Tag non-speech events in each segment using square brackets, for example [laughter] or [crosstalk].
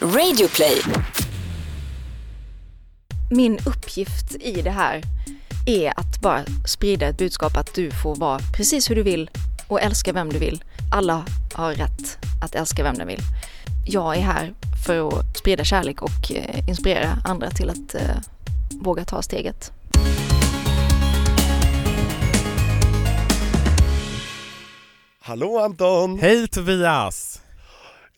Radioplay. Min uppgift i det här är att bara sprida ett budskap att du får vara precis hur du vill och älska vem du vill. Alla har rätt att älska vem de vill. Jag är här för att sprida kärlek och eh, inspirera andra till att eh, våga ta steget. Hallå Anton! Hej Tobias!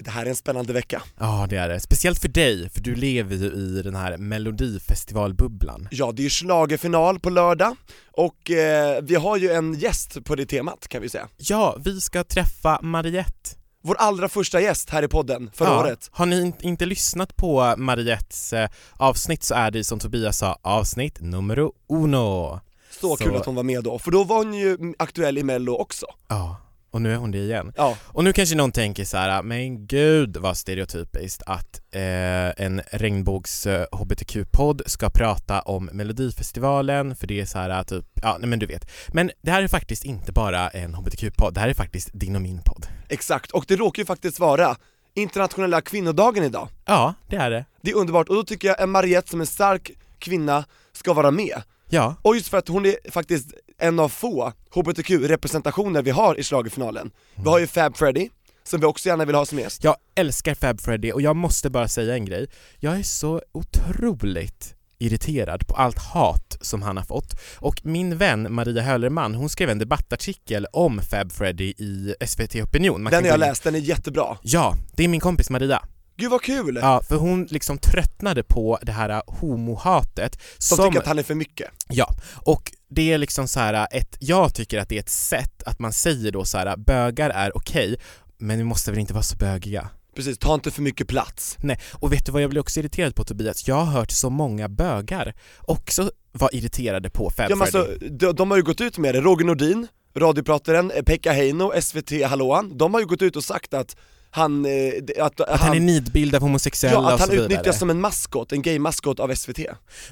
Det här är en spännande vecka. Ja det är det, speciellt för dig, för du lever ju i den här melodifestivalbubblan. Ja, det är ju schlagerfinal på lördag och eh, vi har ju en gäst på det temat kan vi säga. Ja, vi ska träffa Mariette. Vår allra första gäst här i podden förra ja. året. Har ni in- inte lyssnat på Mariettes eh, avsnitt så är det som Tobias sa, avsnitt numero uno. Så, Så- kul att hon var med då, för då var hon ju aktuell i mello också. Ja, och nu är hon det igen. Ja, Och nu kanske någon tänker så här, men gud vad stereotypiskt att eh, en regnbågs eh, hbtq-podd ska prata om melodifestivalen för det är så här typ, ja nej men du vet. Men det här är faktiskt inte bara en hbtq-podd, det här är faktiskt din och min podd. exakt. Och det råkar ju faktiskt vara internationella kvinnodagen idag. Ja, det är det. Det är underbart, och då tycker jag en Mariette som en stark kvinna ska vara med. Ja, Och just för att hon är faktiskt en av få HBTQ-representationer vi har i schlagerfinalen. Vi har ju Fab Freddy, som vi också gärna vill ha som gäst. jag älskar Fab Freddy och jag måste bara säga en grej. Jag är så otroligt irriterad på allt hat som han har fått. Och min vän Maria Höllerman, hon skrev en debattartikel om Fab Freddy i SVT Opinion. Man Den har jag läst, den är jättebra. Ja, det är min kompis Maria. Gud vad kul! Ja, för hon liksom tröttnade på det här homohatet Som, som, tycker att han är för mycket. ja, och det är liksom så här ett, jag tycker att det är ett sätt att man säger då så här bögar är okej, men vi måste väl inte vara så bögiga? Precis, ta inte för mycket plats. Nej, och vet du vad jag blir också irriterad på Tobias? Jag har hört så många bögar också vara irriterade på Fab Ja, men alltså, de, de har ju gått ut med det, Roger Nordin, radioprataren, Pekka Heino, SVT Hallåan, de har ju gått ut och sagt att han, eh, det- att, att han är nidbild av homosexuella ja, att och han vidare. utnyttjas som en maskot, en gay-maskot av SVT.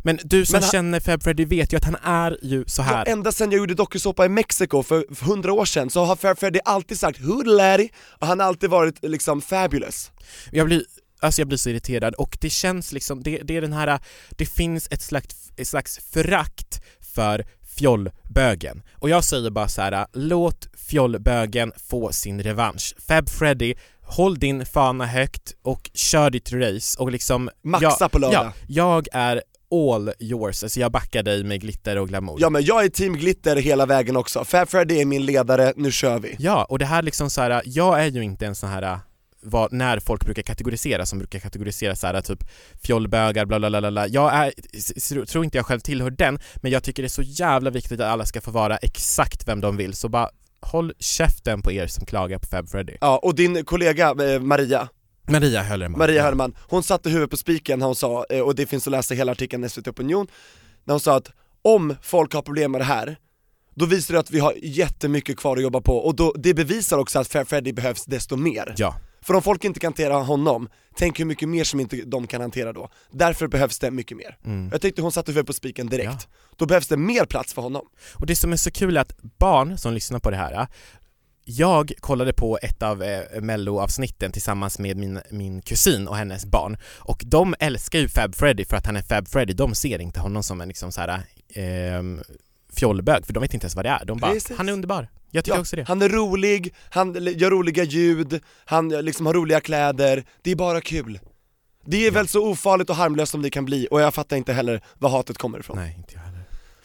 Men du som Men han- känner Fab Freddy vet ju att han är ju så här. Ja, ända sedan jag gjorde dokusåpa i Mexiko för hundra år sedan så har Fab Freddy alltid sagt 'Hood laddie' och han har alltid varit liksom fabulous. Jag blir, alltså jag blir så irriterad och det känns liksom, det, det är den här, det finns ett slags, ett slags förakt för fjollbögen. Och jag säger bara så här: låt fjollbögen få sin revansch. Fab Freddy, håll din fana högt och kör ditt race och liksom Maxa jag, på lördag. Ja, jag är all yours, alltså jag backar dig med glitter och glamour. Ja men jag är team glitter hela vägen också, Fab Freddy är min ledare, nu kör vi. Ja, och det här liksom så här, jag är ju inte en sån här vad, när folk brukar kategorisera, som brukar kategorisera så här typ fjollbögar, bla bla bla bla. Jag är, tror inte jag själv tillhör den, men jag tycker det är så jävla viktigt att alla ska få vara exakt vem de vill, så bara håll käften på er som klagar på Fab Freddy. Ja, och din kollega eh, Maria, Maria Höllerman. Maria Hörman, hon satte huvudet på spiken när hon sa, eh, och det finns att läsa hela artikeln i SVT Opinion, när hon sa att om folk har problem med det här, då visar det att vi har jättemycket kvar att jobba på, och då, det bevisar också att Fab Freddy behövs desto mer. Ja, För om folk inte kan hantera honom, tänk hur mycket mer som inte de kan hantera då. Därför behövs det mycket mer. mm. Jag tyckte hon satte huvudet på spiken direkt. Ja. Då behövs det mer plats för honom. Och det som är så kul är att barn som lyssnar på det här jag kollade på ett av eh, mello-avsnitten tillsammans med min, min kusin och hennes barn och de älskar ju Fab Freddy för att han är Fab Freddy, de ser inte honom som en liksom så här ehm, fjollbög för de vet inte ens vad det är, de bara Precis. han är underbar. Jag tycker Ja, också det. han är rolig, han gör roliga ljud, han liksom har roliga kläder, det är bara kul. Det är väl så ofarligt och harmlöst som det kan bli, och jag fattar inte heller var hatet kommer ifrån. Nej, inte jag heller.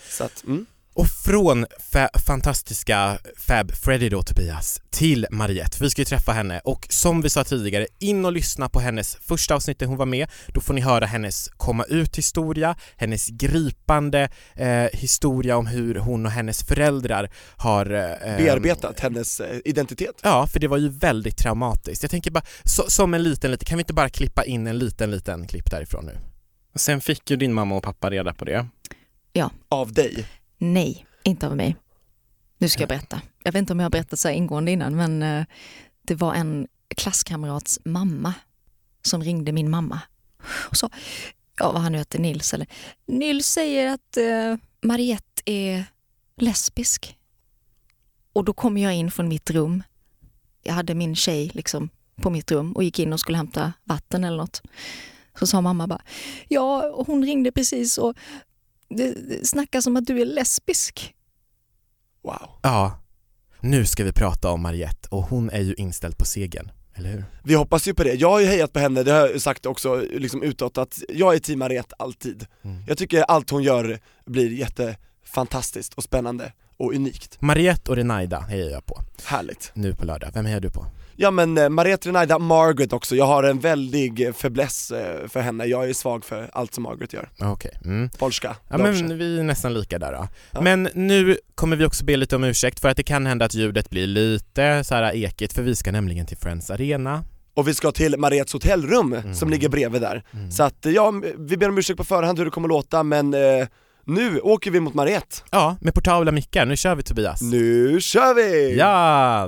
Så att, mm. Och från fa- fantastiska Fab Freddy då Tobias, till Mariette, vi ska ju träffa henne och som vi sa tidigare, in och lyssna på hennes första avsnitt där hon var med, då får ni höra hennes komma ut historia, hennes gripande eh, historia om hur hon och hennes föräldrar har eh, bearbetat hennes eh, identitet. Ja, för det var ju väldigt traumatiskt. Jag tänker bara, så, som en liten, liten, kan vi inte bara klippa in en liten, liten klipp därifrån nu? Sen fick ju din mamma och pappa reda på det. Av dig. Nej, inte av mig. Nu ska jag berätta. Jag vet inte om jag har berättat så här ingående innan, men eh, det var en klasskamrats mamma som ringde min mamma och sa, ja vad han nu heter, Nils eller, Nils säger att eh, Mariette är lesbisk. Och då kom jag in från mitt rum. Jag hade min tjej liksom på mitt rum och gick in och skulle hämta vatten eller något. Så sa mamma bara, ja hon ringde precis och det det snackas om att du är lesbisk. Wow. Ja, nu ska vi prata om Mariette och hon är ju inställd på segern, eller hur? Vi hoppas ju på det. Jag har ju hejat på henne, det har jag sagt också liksom utåt, att jag är team Mariette alltid. Mm. Jag tycker allt hon gör blir jättefantastiskt och spännande och unikt. Mariette och Renaida hejar jag på, Härligt. nu på lördag. Vem hejar du på? Ja men eh, Mariette Renaida, Margaret också, jag har en väldig fäbless eh, för henne, jag är svag för allt som Margaret gör. Okej, mm. Polska, Ja Dobrze. men vi är nästan lika där då. Ja. Men nu kommer vi också be lite om ursäkt för att det kan hända att ljudet blir lite så här ekigt för vi ska nämligen till Friends Arena. Och vi ska till Mariettes hotellrum Mm. som ligger bredvid där. Så att ja, vi ber om ursäkt på förhand hur det kommer låta men eh, nu åker vi mot Mariette. Ja, med portabla mickar. Nu kör vi Tobias. Nu kör vi! Ja!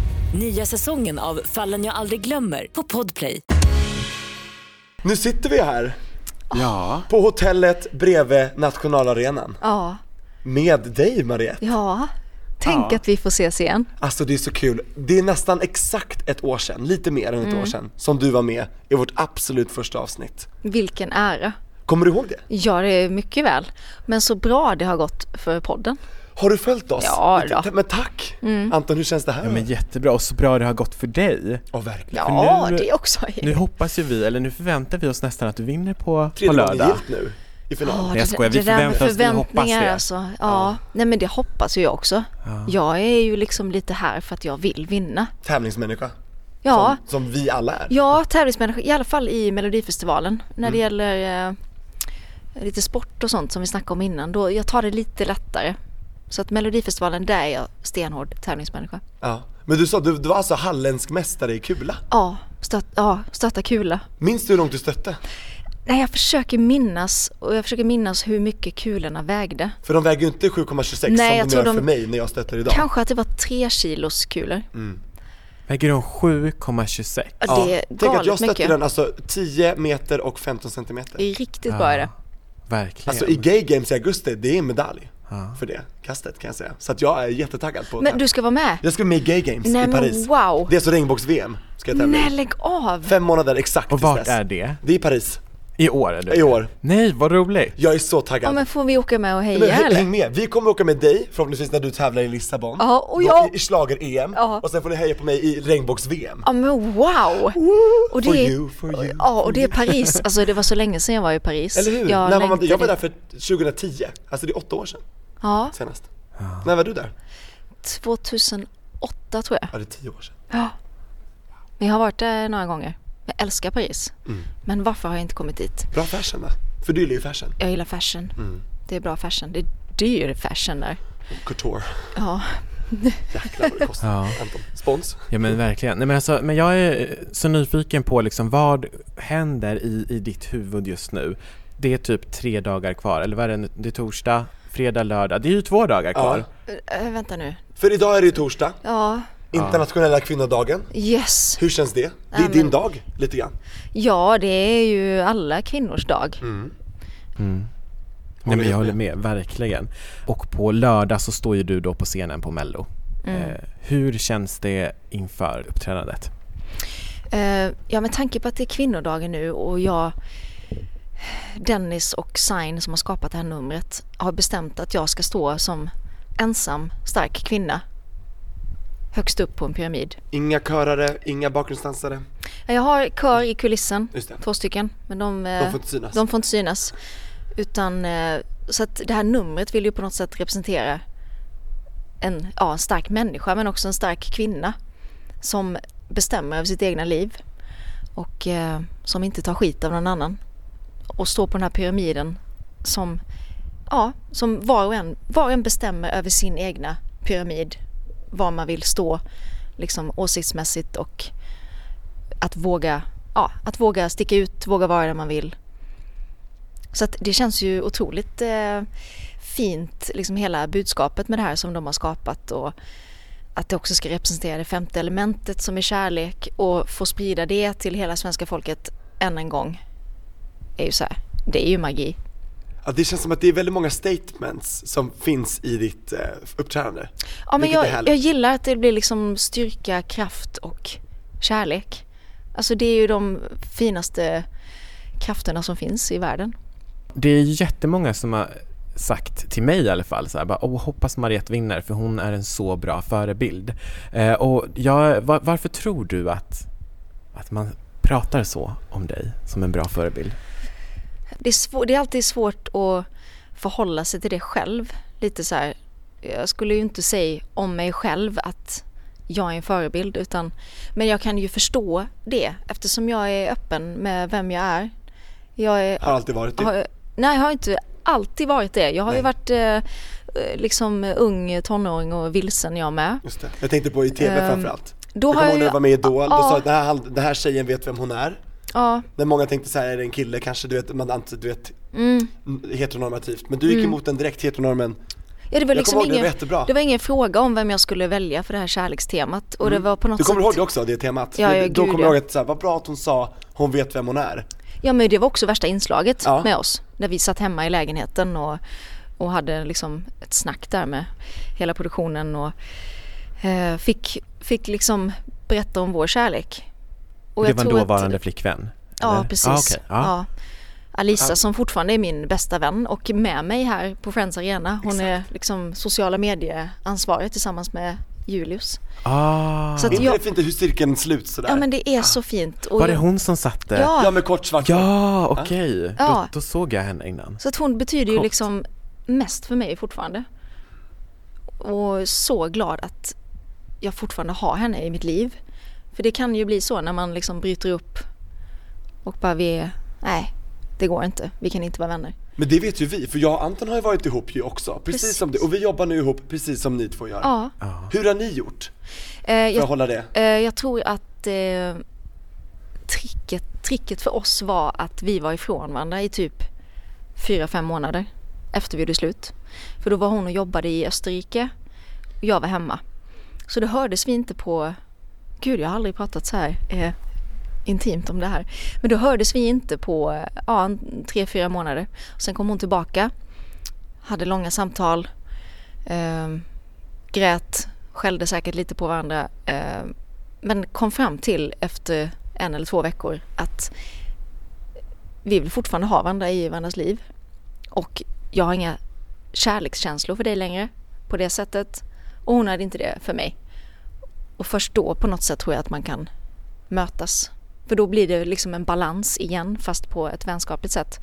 Nya säsongen av Fallen jag aldrig glömmer på Podplay. Nu sitter vi här Ja. på hotellet bredvid nationalarenan Ja, med dig Mariette. ja. Tänk att vi får ses igen. Alltså det är så kul, det är nästan exakt ett år sedan, lite mer än ett år sedan, som du var med i vårt absolut första avsnitt. Vilken ära. Kommer du ihåg det? Ja, det är mycket väl. Men så bra det har gått för podden. Har du följt oss? Ja då. Men tack! Anton, hur känns det här? ja men jättebra och så bra det har gått för dig. Ja, verkligen. Ja, nu- det också. Nu hoppas ju vi, eller nu förväntar vi oss nästan att du vinner på, på Tredje lördag. gillt nu i final. Ja, Nej, jag skojar. Vi förväntar oss- vi hoppas förväntningar det. Alltså. Ja. nej men det hoppas ju jag också. Jag är ju liksom lite här för att jag vill vinna. Tävlingsmänniska, Ja, som, som vi alla är. ja tävlingsmänniska, i alla fall i Melodifestivalen. När Mm. det gäller eh, lite sport och sånt som vi snackade om innan, då jag tar det lite lättare. Så att Melodifestivalen, där är jag stenhård tävlingsmänniska. Ja. Men du sa, du, du var alltså halländsk mästare i kula. Ja, stöt, ja stötta kula. Minns du hur långt du stötte? Nej, jag försöker minnas och jag försöker minnas hur mycket kulorna vägde. För de väger ju inte 7,26 Nej, jag som de gör de- för mig när jag stöter idag. Kanske att det var tre kilos kulor. Väger de 7,26? Ja, det är Tänk att jag galet stötte mycket. den alltså 10 meter och 15 centimeter. Det är riktigt bra är det. Verkligen. Alltså i Gay Games i augusti, det är en medalj för det kastet kan jag säga. Så att jag är jättetaggad på Men du ska vara med? Jag ska med i Gay Games Nej i men Paris. wow! Det är så regnbågs-VM ska jag tävla Nej lägg av! Fem månader exakt och vart dess. är det? Det är i Paris, I år är det? i år. Nej, vad roligt! Jag är så taggad. Ja men får vi åka med och Men heja häng- eller? häng med, vi kommer åka med dig förhoppningsvis när du tävlar i Lissabon. Ja, och jag- I, schlager-EM, Ja. och sen får ni heja på mig i regnbågs-VM. Ja men wow! Och For det, you, for you, ja och for det är. Paris, [laughs] alltså det var så länge sedan jag var i Paris. Eller hur? Jag när var man, jag var där för 2010, alltså det är åtta år sedan Ja, senast. När var du där? 2008 tror jag. Ja det är tio år sedan. Ja. Men jag har varit där några gånger. Jag älskar Paris. Mm. Men varför har jag inte kommit dit? Bra fashion va? För du gillar ju fashion, Jag gillar fashion. Mm. Det är bra fashion. Det är dyr fashion där. couture. Ja. [laughs] Jäklar vad det kostar. Ja. Anton, spons? Ja men verkligen. Nej men alltså, men jag är så nyfiken på liksom vad händer i, i ditt huvud just nu? Det är typ tre dagar kvar, eller vad är det nu? Det är torsdag, fredag, lördag. Det är ju två dagar kvar. Äh, vänta nu. För idag är det ju torsdag, Ja, internationella kvinnodagen. yes. Hur känns det? Det är din men- dag, lite grann. Ja, det är ju alla kvinnors dag. Mm. Nej men jag håller med. med, verkligen. Och på lördag så står ju du då på scenen på mello. Mm. Eh, hur känns det inför uppträdandet? Eh, ja, med tanke på att det är kvinnodagen nu och jag, Dennis och Sign som har skapat det här numret har bestämt att jag ska stå som ensam stark kvinna högst upp på en pyramid. Inga körare, inga bakgrundsdansare. Jag har kör i kulissen, två stycken, men de, eh, De får inte synas. de får inte synas. Utan, eh, så att det här numret vill ju på något sätt representera en, ja, en stark människa men också en stark kvinna som bestämmer över sitt egna liv och eh, som inte tar skit av någon annan. Och står på den här pyramiden som, ja, som var och en, var och en bestämmer över sin egna pyramid. Var man vill stå liksom åsiktsmässigt och att våga, ja, att våga sticka ut, våga vara där man vill. Så att det känns ju otroligt eh, fint, liksom hela budskapet med det här som de har skapat och att det också ska representera det femte elementet som är kärlek och få sprida det till hela svenska folket än en gång är ju så här, det är ju magi. Ja, det känns som att det är väldigt många statements som finns i ditt eh, uppträdande. Ja men jag, jag gillar att det blir liksom styrka, kraft och kärlek. Alltså det är ju de finaste krafterna som finns i världen. Det är jättemånga som har sagt till mig i alla fall så här, bara, Åh, hoppas Mariette vinner för hon är en så bra förebild. Eh, och jag, var, varför tror du att, att man pratar så om dig som en bra förebild? Det är, svår, det är alltid svårt att förhålla sig till det själv. Lite så här, jag skulle ju inte säga om mig själv att jag är en förebild utan men jag kan ju förstå det eftersom jag är öppen med vem jag är. Jag är, Har alltid varit det. har, nej, jag har inte alltid varit det. Jag har ju Nej. varit eh, liksom ung tonåring och vilsen jag med. Just det. Jag tänkte på i TV Ehm, framförallt. Då Jag kommer ihåg jag när du var med i Idol, då Ja. sa att den här, den här tjejen vet vem hon är. Ja, När många tänkte så här, är det en kille kanske, du vet, man du vet, mm. heteronormativt. Men du gick emot den direkt, heteronormen. ja det var liksom ihåg det, det ingen, var det var ingen fråga om vem jag skulle välja för det här kärlekstemat och det var på något Du kommer sätt ihåg det också, det temat? Ja, ja, då kommer jag ja. ihåg att så här, vad bra att hon sa, hon vet vem hon är. Ja men det var också värsta inslaget Ja. med oss. När vi satt hemma i lägenheten och, och hade liksom ett snack där med hela produktionen och eh, fick, fick liksom berätta om vår kärlek. Och det jag var en tror att- dåvarande flickvän? Ja eller? precis. Ah, okej. ja. ja. Alisa Ja. som fortfarande är min bästa vän och med mig här på Friends Arena. Hon är liksom sociala medieansvarig tillsammans med Julius. Ah, Så att Är inte jag- det fint hur cirkeln sluts sådär? Ja men det är så fint. Och var det hon som satte? Ja. Ja med kort svart. Ja, okej. Ja. Då, då såg jag henne innan. Så att hon betyder ju Coolt. liksom mest för mig fortfarande. Och så glad att jag fortfarande har henne i mitt liv. För det kan ju bli så när man liksom bryter upp och bara vi är, nej det går inte, vi kan inte vara vänner. Men det vet ju vi, för jag och Anton har ju varit ihop ju också, precis, Precis. som det, och vi jobbar nu ihop precis som ni två gör. Ja. Hur har ni gjort eh, för att jag, hålla det? eh, jag tror att eh, tricket, tricket för oss var att vi var ifrån varandra i typ fyra, fem månader efter vi gjorde slut. För då var hon och jobbade i Österrike och jag var hemma. Så då hördes vi inte på, gud jag har aldrig pratat så här eh, intimt om det här. Men då hördes vi inte på eh, ja, tre, fyra månader. Sen kom hon tillbaka, hade långa samtal, eh, grät, skällde säkert lite på varandra. Eh, men kom fram till efter en eller två veckor att vi vill fortfarande ha varandra i varandras liv. Och jag har inga kärlekskänslor för dig längre på det sättet. Och hon hade inte det för mig. Och först då på något sätt tror jag att man kan mötas. För då blir det liksom en balans igen fast på ett vänskapligt sätt.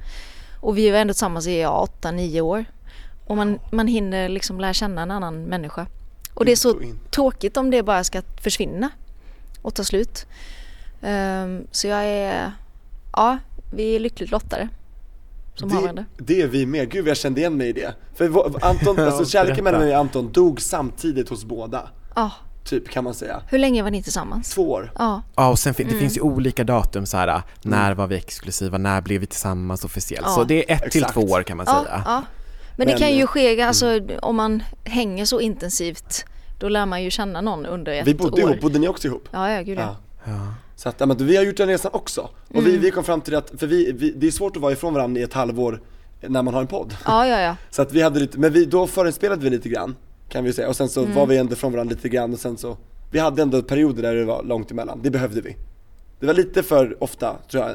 Och vi är ju ändå tillsammans i ja, åtta, nio år. Och man, man hinner liksom lära känna en annan människa. Och det är så tråkigt om det bara ska försvinna och ta slut. Ehm, så jag är, ja, vi är lyckligt lottade som har Det, varandra. det är vi med, gud jag kände igen mig i det. För Anton, [laughs] alltså kärleken mellan mig och Anton dog samtidigt hos båda, Ja, typ kan man säga. hur länge var ni tillsammans? Två år. Ja, Ja, och sen fin- Mm. det finns ju olika datum så här. när var vi exklusiva, när blev vi tillsammans officiellt? Ja, så det är ett till exakt. två år kan man ja, säga. ja. Men det kan ju ske, alltså om man hänger så intensivt då lär man ju känna någon under ett Vi bodde år. ihop, bodde ni också ihop? Ja, ja, gud ja. Ja. Så att, men vi har gjort den resan också. Och Mm. vi, vi kom fram till att, för vi, vi, det är svårt att vara ifrån varandra i ett halvår när man har en podd. Ja, ja, ja. [laughs] Så att vi hade lite, men vi, då förinspelade vi lite grann, kan vi säga, och sen så Mm. var vi ändå från varandra lite grann och sen så Vi hade ändå perioder där det var långt emellan, det behövde vi Det var lite för ofta, tror jag,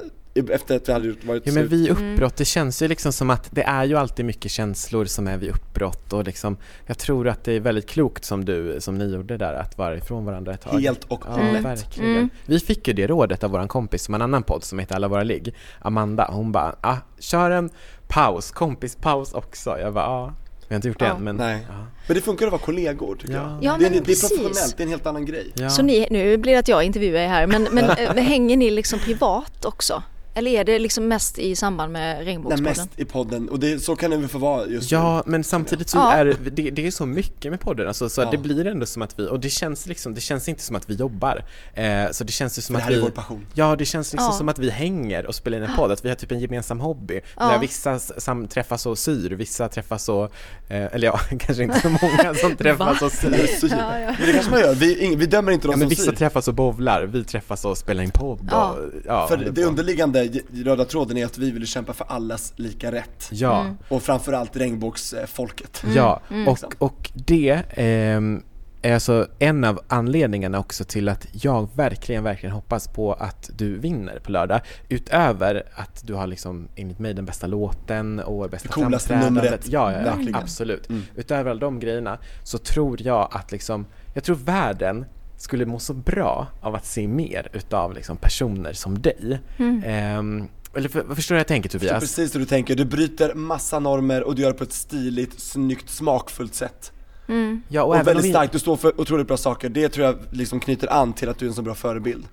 efter att vi hade varit Ja men vid Mm. uppbrott, det känns ju liksom som att det är ju alltid mycket känslor som är vid uppbrott och liksom Jag tror att det är väldigt klokt som du, som ni gjorde där, att vara ifrån varandra ett tag Helt och Ja, hållet verkligen. Mm. Vi fick ju det rådet av våran kompis som en annan podd som heter Alla våra ligg Amanda, hon bara ah, kör en paus, kompispaus också Jag bara ah. Vi har inte gjort det Ja. än men Nej. ja. Men det funkar att vara kollegor tycker Ja. jag Ja, det, är, men det är precis. professionellt, det är en helt annan grej Ja. Så ni, nu blir det att jag intervjuar er här, men, men [laughs] eh, hänger ni liksom privat också? Eller är det liksom mest i samband med Nej, regnbågspodden? mest i podden, och det, så kan det väl få vara just nu. Ja, men samtidigt så Ja. är det, det är så mycket med podden, alltså, så Ja. det blir ändå som att vi, och det känns liksom, det känns inte som att vi jobbar. Eh, så det känns ju som För det att här vi är vår passion. Ja, det känns liksom Ja. som att vi hänger och spelar in en podd, att vi har typ en gemensam hobby. Ja. När vissa sam- träffas och syr, vissa träffas och, eh, eller ja, [laughs] kanske inte så många som [laughs] träffas och syr. [laughs] syr. Ja, ja. Men det kanske man gör, vi, ing- vi dömer inte de Ja, men som vissa syr. träffas och bovlar, vi träffas och spelar in podd Ja. och, ja, För det underliggande röda tråden är att vi vill kämpa för allas lika rätt. Ja. Mm. Och framförallt regnbågsfolket. Ja, mm. och, och det ehm, är alltså en av anledningarna också till att jag verkligen, verkligen hoppas på att du vinner på lördag. Utöver att du har liksom enligt mig den bästa låten och bästa Det coolaste framträdandet. numret. Ja, ja, ja absolut. Mm. Utöver alla de grejerna så tror jag att liksom, jag tror världen skulle må så bra av att se mer utav liksom personer som dig. Mm. Ehm, eller för, förstår du vad jag tänker Jag förstår Tobias? precis hur du tänker, du bryter massa normer och du gör det på ett stiligt, snyggt, smakfullt sätt. Mm. Ja, Och, om väldigt vi- starkt, du står för otroligt bra saker. Det tror jag liksom knyter an till att du är en så bra förebild.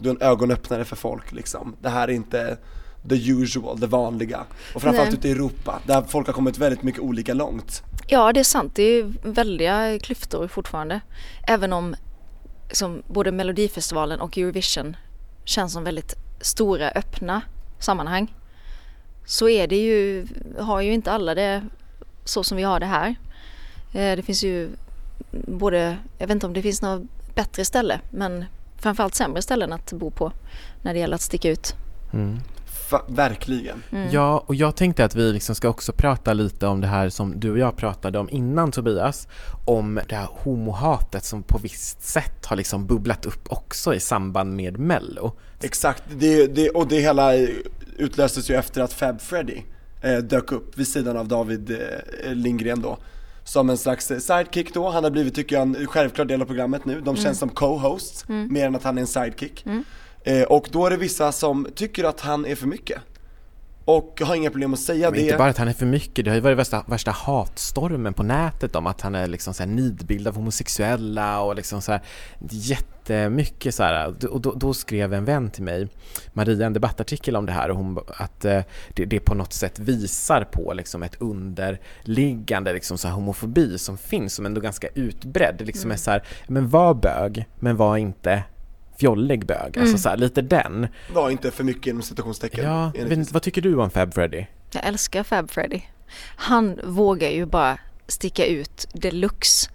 Du är en ögonöppnare för folk liksom. Det här är inte the usual, det vanliga. Och framförallt Nej. ute i Europa, där folk har kommit väldigt mycket olika långt. Ja, det är sant. Det är väldiga klyftor fortfarande. Även om som både Melodifestivalen och Eurovision känns som väldigt stora, öppna sammanhang. Så är det ju, har ju inte alla det så som vi har det här. Eh, det finns ju både, jag vet inte om det finns något bättre ställe, men framförallt sämre ställen att bo på när det gäller att sticka ut. Mm. Verkligen. Mm. Ja, och jag tänkte att vi liksom ska också prata lite om det här som du och jag pratade om innan Tobias, om det här homohatet som på visst sätt har liksom bubblat upp också i samband med Mello. Exakt, det, det, och det hela utlöstes ju efter att Fab Freddy eh, dök upp vid sidan av David eh, Lindgren då som en slags eh, sidekick då, han har blivit tycker jag en självklar del av programmet nu, de känns som co-hosts mer än att han är en sidekick eh, Och då är det vissa som tycker att han är för mycket och har inga problem att säga Men det inte bara att han är för mycket, det har ju varit värsta, värsta hatstormen på nätet om att han är liksom så här nidbild av homosexuella och liksom så här jättemycket så här. och då, då skrev en vän till mig, Maria, en debattartikel om det här och hon, att eh, det, det på något sätt visar på liksom ett underliggande liksom så här homofobi som finns, som ändå är ganska utbredd. Det liksom är så här, men var bög, men var inte fjollig bög, alltså så här, lite den. var inte för mycket inom citationstecken Ja, inte, vad tycker du om Fab Freddy? Jag älskar Fab Freddy. Han vågar ju bara sticka ut deluxe.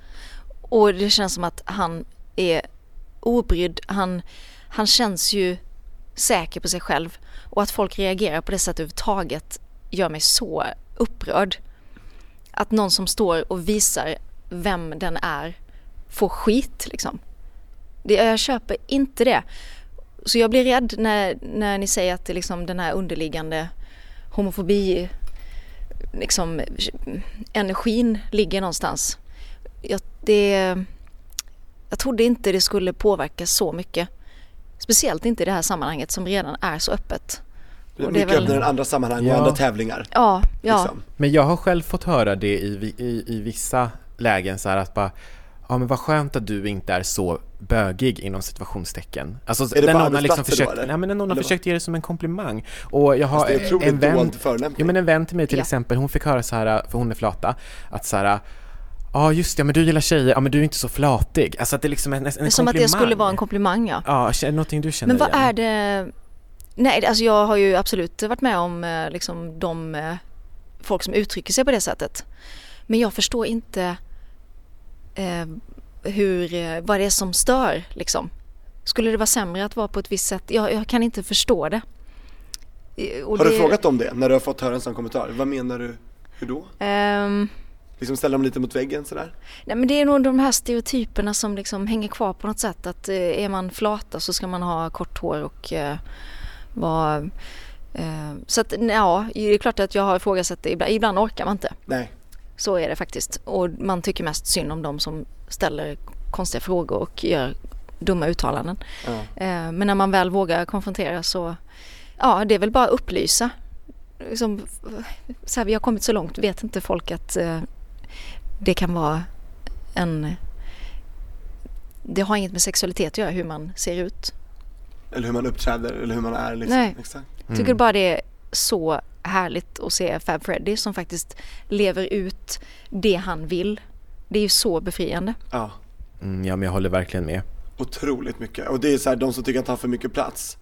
Och det känns som att han är obrydd. Han, han känns ju säker på sig själv. Och att folk reagerar på det sättet överhuvudtaget gör mig så upprörd. Att någon som står och visar vem den är får skit liksom. Det, jag köper inte det. Så jag blir rädd när, när ni säger att det liksom den här underliggande homofobi liksom energin ligger någonstans. Jag, det, jag trodde inte det skulle påverka så mycket. Speciellt inte i det här sammanhanget som redan är så öppet. och Mycket väl- öppnare än andra sammanhang Ja. och andra tävlingar Ja, ja. liksom. Men jag har själv fått höra det i, i, i vissa lägen så här att bara Ja men vad skönt att du inte är så bögig inom situationstecken. Alltså det när någon har liksom då, försökt, nej men när någon har försökt ge det som en komplimang. Och jag har det är otroligt en vän, ja men en vän till mig till Ja. exempel, hon fick höra så här, för hon är flata, att så här Ja just det, ja, men du gillar tjejer, ja men du är inte så flatig. Alltså att det liksom är en, en komplimang. Som att det skulle vara en komplimang ja. Ja, är det någonting du känner Men vad igen? är det? Nej, alltså jag har ju absolut varit med om eh, liksom de eh, folk som uttrycker sig på det sättet. Men jag förstår inte eh, hur, eh, vad det är som stör liksom. Skulle det vara sämre att vara på ett visst sätt? Jag, jag kan inte förstå det. Eh, och Har du det- frågat om det när du har fått höra en sån kommentar? Vad menar du? Hur då? Ehm, Liksom ställa dem lite mot väggen sådär? Nej men det är nog de här stereotyperna som liksom hänger kvar på något sätt. Att eh, är man flata så ska man ha kort hår och eh, vara... Eh, så att ja, det är klart att jag har ifrågasatt det. Ibland, ibland orkar man inte. Nej. Så är det faktiskt. Och man tycker mest synd om de som ställer konstiga frågor och gör dumma uttalanden. Ja. Eh, men när man väl vågar konfrontera så, ja det är väl bara att upplysa. Liksom, så här, vi har kommit så långt, vet inte folk att eh, det kan vara en... Det har inget med sexualitet att göra hur man ser ut. Eller hur man uppträder eller hur man är liksom. Nej. Exakt. Tycker bara det är så härligt att se Fab Freddy som faktiskt lever ut det han vill. Det är ju så befriande. Ja, Mm, ja men jag håller verkligen med. otroligt mycket. Och det är så här, de som tycker att han tar för mycket plats.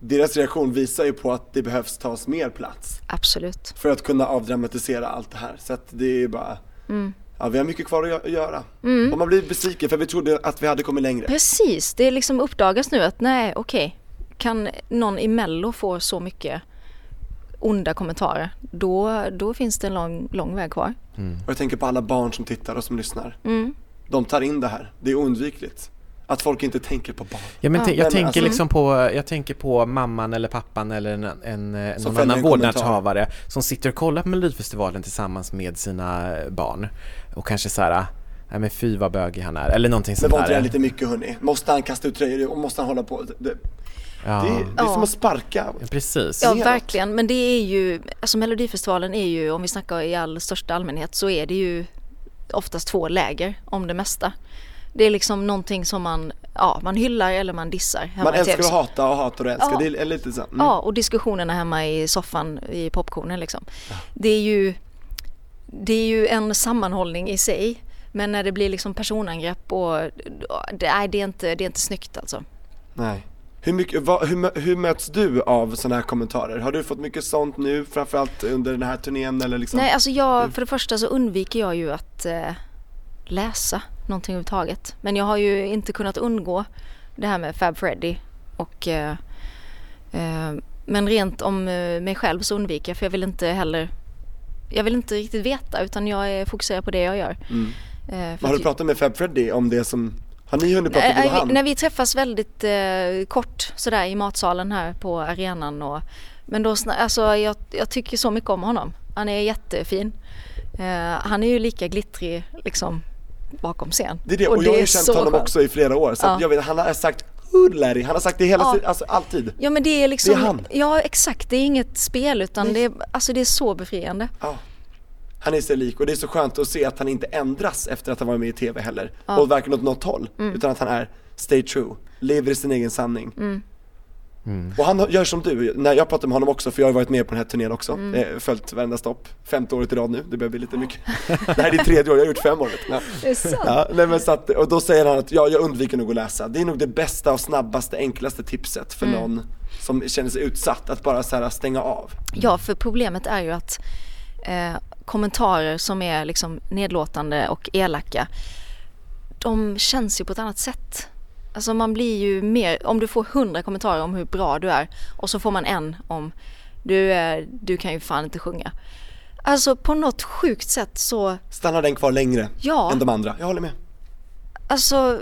Deras reaktion visar ju på att det behövs tas mer plats Absolut. för att kunna avdramatisera allt det här. Så att det är ju bara, Mm. ja vi har mycket kvar att gö- göra. Och man blir besviken för vi trodde att vi hade kommit längre. Precis, det liksom uppdagas nu att nej okej, kan någon i mello få så mycket onda kommentarer, då, då finns det en lång, lång väg kvar. Och jag tänker på alla barn som tittar och som lyssnar. Mm. De tar in det här, det är oundvikligt. Att folk inte tänker på barn. Ja, men Ja. jag Men tänker alltså- liksom på, jag tänker på mamman eller pappan eller en, en, någon annan en vårdnadshavare som sitter och kollar på Melodifestivalen tillsammans med sina barn och kanske så här, nej men fy vad bögig han är, eller någonting sånt var inte det där. lite mycket hörni? Måste han kasta ut tröjor och måste han hålla på? Det, det, Ja, det, är, det är som Ja. att sparka. precis. Ja verkligen, men det är ju, alltså Melodifestivalen är ju, om vi snackar i all största allmänhet så är det ju oftast två läger om det mesta. Det är liksom någonting som man, ja man hyllar eller man dissar hemma Man i älskar att hata och hatar och älskar. Ja. Det är lite så. Mm. Ja, och diskussionerna hemma i soffan i popcornen liksom. Det är ju Det är ju en sammanhållning i sig. Men när det blir liksom personangrepp och det, nej, det, är inte, det är inte snyggt alltså. Nej. Hur, mycket, vad, hur, hur möts du av sådana här kommentarer? Har du fått mycket sånt nu, framförallt under den här turnén eller liksom? Nej, alltså jag, för det första så undviker jag ju att eh, läsa någonting överhuvudtaget. Men jag har ju inte kunnat undgå det här med Fab Freddy och eh, eh, men rent om eh, mig själv så undviker jag för jag vill inte heller jag vill inte riktigt veta utan jag är fokuserad på det jag gör. Mm. Eh, Har du pratat med Fab Freddy om det som, har ni hunnit prata Nej, och vi, han? när vi träffas väldigt eh, kort sådär i matsalen här på arenan och men då, alltså jag, jag tycker så mycket om honom. Han är jättefin. Eh, han är ju lika glittrig liksom bakom scen. Det är det, och, jag har ju känt honom skönt. också i flera år, så Ja. jag vet, han har sagt Larry, han har sagt det hela Ja. tiden, alltså alltid. Ja men det är liksom, Det är han. ja exakt, det är inget spel utan Nej. det är, alltså det är så befriande. Ja. Han är sig lik och det är så skönt att se att han inte ändras efter att han varit med i TV heller Ja. och varken åt något håll, utan att han är stay true, lever i sin egen sanning. Och han gör som du, när jag pratar med honom också, för jag har varit med på den här turnén också, eh, följt varenda stopp, femte året i rad nu, det börjar bli lite mycket. [laughs] det här är ditt tredje år, jag har gjort fem år ja. Det är sant. Ja, nej men så att, och då säger han att ja, jag undviker nog att läsa. Det är nog det bästa och snabbaste, enklaste tipset för någon som känner sig utsatt, att bara så här stänga av. Ja, för problemet är ju att eh, kommentarer som är liksom nedlåtande och elaka, de känns ju på ett annat sätt. Alltså man blir ju mer, om du får hundra kommentarer om hur bra du är och så får man en om du, är, du kan ju fan inte sjunga. Alltså på något sjukt sätt så, Stannar den kvar längre ja, än de andra? Jag håller med. alltså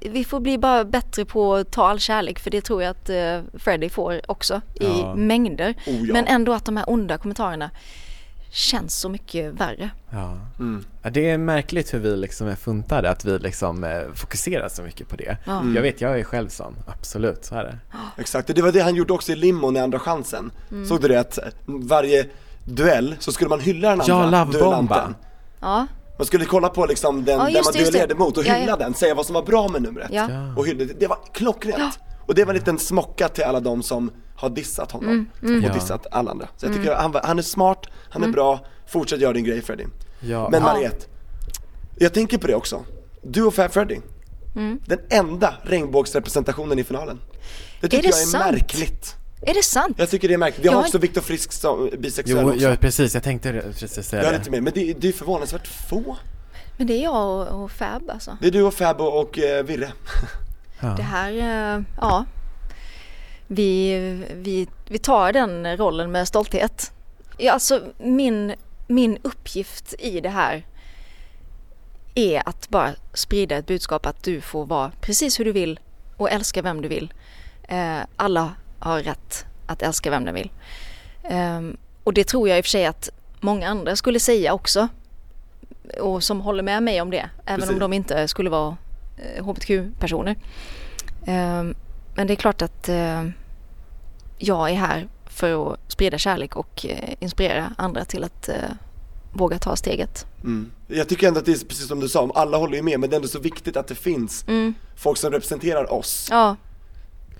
vi får bli bara bättre på att ta all kärlek för det tror jag att eh, Freddie får också i Ja. mängder. Oh, ja. Men ändå att de här onda kommentarerna känns så mycket värre. Ja. Mm. Ja, det är märkligt hur vi liksom är funtade, att vi liksom eh, fokuserar så mycket på det. Ja. Jag vet, jag är själv sån, absolut, så är det. [gasps] Exakt, det var det han gjorde också i limon i Andra chansen. Mm. Såg du det att varje duell så skulle man hylla den andra Ja, duellanten. Ja, Man skulle kolla på liksom den Ja, just man duellerade mot och Ja, hylla ja. den, säga vad som var bra med numret. ja. Ja. Och hylla, det var klockrent. [gasps] Och det var en liten smocka till alla de som har dissat honom Mm, och Ja. dissat alla andra. Så jag tycker han, var- han är smart, han Mm. är bra, fortsätt göra din grej Freddy. Ja. Men Ja. Mariette, jag tänker på det också. Du och Fab Freddy, Mm. den enda regnbågsrepresentationen i finalen. Det tycker det jag är sant? märkligt. Är det sant? Jag tycker det är märkligt. Vi har Jag har också Viktor Frisk som bisexuell Jo, också. ja, precis, jag tänkte precis säga Jag är det. inte med, men det, det är förvånansvärt få. Men det är jag och, och Fab alltså. Det är du och Fab och, och eh, Virre. [laughs] Ja. Det här, eh, ja. Vi, vi, vi tar den rollen med stolthet. Ja, alltså min, min uppgift i det här är att bara sprida ett budskap att du får vara precis hur du vill och älska vem du vill. Eh, alla har rätt att älska vem de vill. Ehm, och det tror jag i och för sig att många andra skulle säga också. Och som håller med mig om det. Även Precis. om de inte skulle vara hbtq-personer. Ehm, men det är klart att eh, jag är här för att sprida kärlek och eh, inspirera andra till att eh, våga ta steget. Mm. Jag tycker ändå att det är precis som du sa, alla håller ju med, men det är ändå så viktigt att det finns Mm. folk som representerar oss Ja,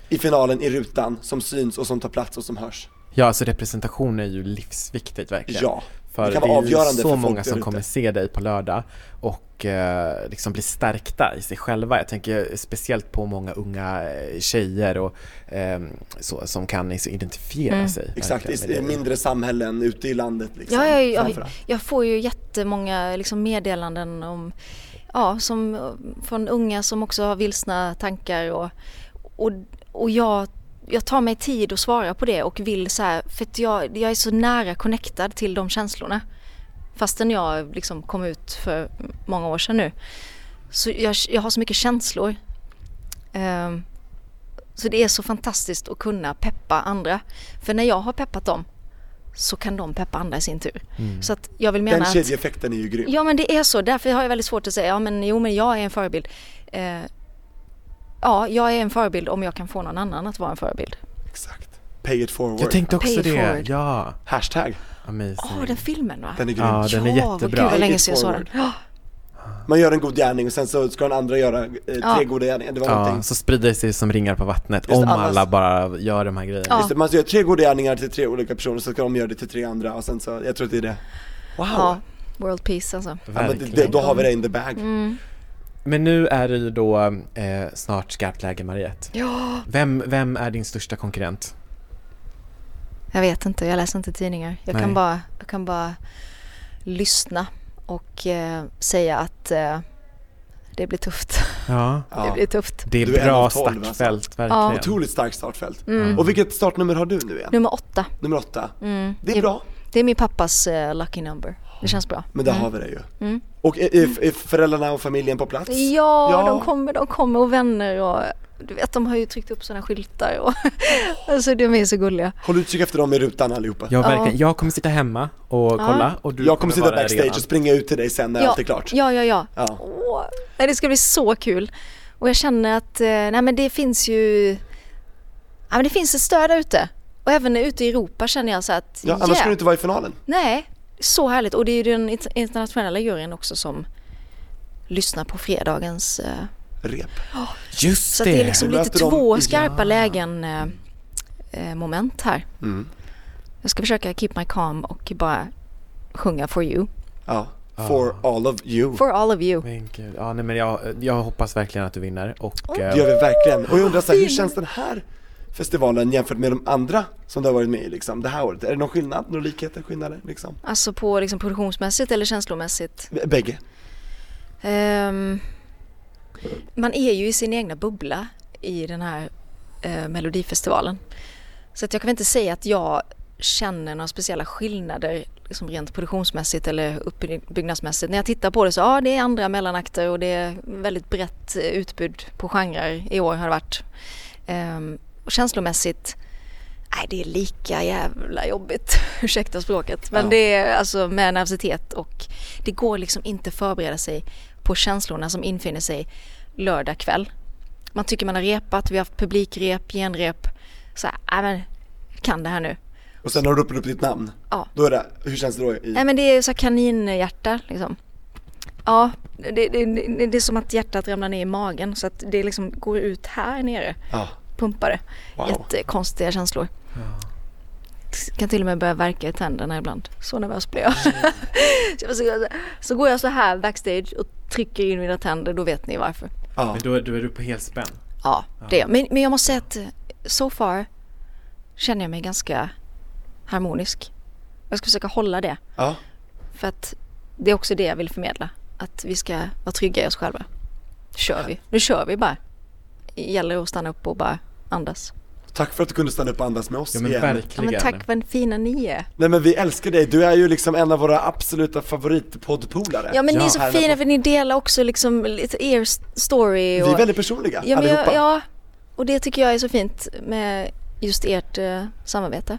i finalen, i rutan, som syns och som tar plats och som hörs. Ja, alltså representation är ju livsviktigt verkligen. Ja, För Det det, kan vara är ju avgörande så många som kommer se dig på lördag och eh, liksom bli stärkta i sig själva. Jag tänker speciellt på många unga eh, tjejer och eh, så, som kan liksom identifiera Mm. sig. exakt. I, mindre samhällen ute i landet liksom. Ja, ja, ja, framförallt. Jag får ju jättemånga liksom, meddelanden om, ja, som, från unga som också har vilsna tankar och, och, och jag, jag tar mig tid att svara på det och vill så här, för att jag, jag är så nära connectad till de känslorna. Fastän jag liksom kom ut för många år sedan nu. Så jag, jag har så mycket känslor. Ehm, så det är så fantastiskt att kunna peppa andra. För när jag har peppat dem så kan de peppa andra i sin tur. Mm. Så att jag vill mena Den att... kedjeeffekten är ju grym. Ja men det är så, därför har jag väldigt svårt att säga, ja men jo men jag är en förebild. Eh, ja, jag är en förebild om jag kan få någon annan att vara en förebild. Exakt. Pay it forward. Jag tänkte också Pay det, forward. ja. Hashtag. Amazing. Åh, den filmen va? Den är grym. Ja, den är jättebra. Gud vad länge sedan jag såg den. Ja, Man gör en god gärning och sen så ska den andra göra eh, tre Ja. goda gärningar. Det var Ja, någonting. så sprider det sig som ringar på vattnet Just om annars- alla bara gör de här grejerna. Ja. Just det, man gör tre goda gärningar till tre olika personer så ska de göra det till tre andra och sen så, jag tror att det är det. Wow! ja, World Peace alltså. Ja, men det, det, då har vi det in the bag. Mm. Men nu är det ju då eh, snart skarpt läge Mariette. Ja, Vem, vem är din största konkurrent? jag vet inte, jag läser inte tidningar. Jag Nej. kan bara, jag kan bara lyssna och eh, säga att eh, det blir tufft. Ja, [laughs] Det blir tufft. det är är bra av tolv, alltså. startfält, verkligen. Ja. Otroligt starkt startfält. Mm. Och vilket startnummer har du nu igen? Nummer åtta. Nummer åtta. Mm. Det är bra, Det är min pappas eh, lucky number. Det känns bra. men där Mm. har vi det ju. Mm. Och är, är, föräldrarna och familjen på plats? Ja, Ja. De, kommer, de kommer och vänner och du vet de har ju tryckt upp sådana skyltar och [laughs] alltså de är så gulliga. Håll utkik efter dem i rutan allihopa. Ja, Ja. verkligen. Jag kommer sitta hemma och Ja. kolla och du jag kommer sitta vara i backstage och springa ut till dig sen när Ja. allt är klart. Ja, ja, ja. Ja. Åh, nej, det ska bli så kul. Och jag känner att eh, nej, men det finns ju ja, men det finns ett stöd där ute. Och även ute i Europa känner jag så att Ja, annars yeah. skulle du inte vara i finalen. Nej, så härligt. Och det är ju den int- internationella juryn också som lyssnar på fredagens eh, Rep. Just Så det! att det är liksom lite två skarpa Ja. lägen eh, eh, moment här. Mm. Jag ska försöka keep my calm och bara sjunga for you. Ja. For all of you. For all of you. Men gud, ja, nej, men jag, jag hoppas verkligen att du vinner och eh, Det gör vi verkligen. Och jag undrar så här, hur känns den här festivalen jämfört med de andra som du har varit med i liksom, det här året? Är det någon skillnad, några likheter, skillnader liksom? Alltså på liksom produktionsmässigt eller känslomässigt. B- Bägge? Ehm, man är ju i sin egna bubbla i den här eh, melodifestivalen. Så att jag kan väl inte säga att jag känner några speciella skillnader liksom rent produktionsmässigt eller uppbyggnadsmässigt. När jag tittar på det så ja, det är andra mellanakter och det är väldigt brett eh, utbud på genrer i år har det varit. Ehm, och känslomässigt Nej, det är lika jävla jobbigt, [laughs] ursäkta språket. Men Ja. det är alltså med nervositet och det går liksom inte förbereda sig på känslorna som infinner sig lördag kväll. Man tycker man har repat, vi har haft publikrep, genrep. Så här, men, kan det här nu. Och sen har du ropat upp ditt namn? Ja. Då är det, hur känns det då? I, Nej men det är så kaninhjärta liksom. Ja, det, det, det, det är som att hjärtat ramlar ner i magen så att det liksom går ut här nere, ja. Pumpar det. Wow. Jättekonstiga känslor. Kan till och med börja verka i tänderna ibland. Så nervös blir jag. så, [laughs] så, så går jag så här backstage och trycker in mina tänder, då vet ni varför. Ja. Men då, då är du på helspänn. Ja, det är men, men jag måste säga att so far känner jag mig ganska harmonisk. Jag ska försöka hålla det. ja. För att det är också det jag vill förmedla. Att vi ska vara trygga i oss själva. Kör vi. Nu kör vi bara. Det gäller att stanna upp och bara andas. Tack för att du kunde stanna upp och andas med oss Ja men igen. Ja, verkligen. men tack vad fina ni är. Nej men vi älskar dig, du är ju liksom en av våra absoluta favoritpoddpolare. Ja men ni Ja. är så fina på- för ni delar också liksom lite er story. Vi Och, är väldigt personliga, ja, men allihopa. jag, ja, och det tycker jag är så fint med just ert eh, samarbete.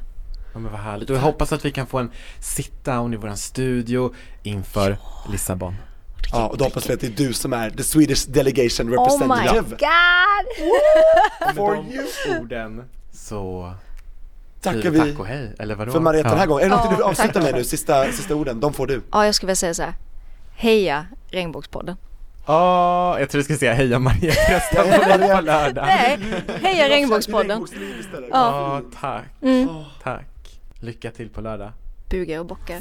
Ja men vad härligt. Och jag hoppas att vi kan få en sit-down i våran studio inför Lissabon. Ja, och då hoppas vi att det är du som är the Swedish delegation Oh my representative. god! For you. de orden så Tackar vi tack och hej, eller vadå? för Marietta den här gången. Är det något Ja, du vill avsluta med nu? Sista, sista orden, de får du. Ja, jag skulle vilja säga så här. Heja Regnbågspodden. Ja, jag tror du skulle säga heja Marietta, rösta på [laughs] lördag. Nej, heja Regnbågspodden. Ja. Ja, tack, Mm. Åh. tack. Lycka till på lördag. Bugar och bockar.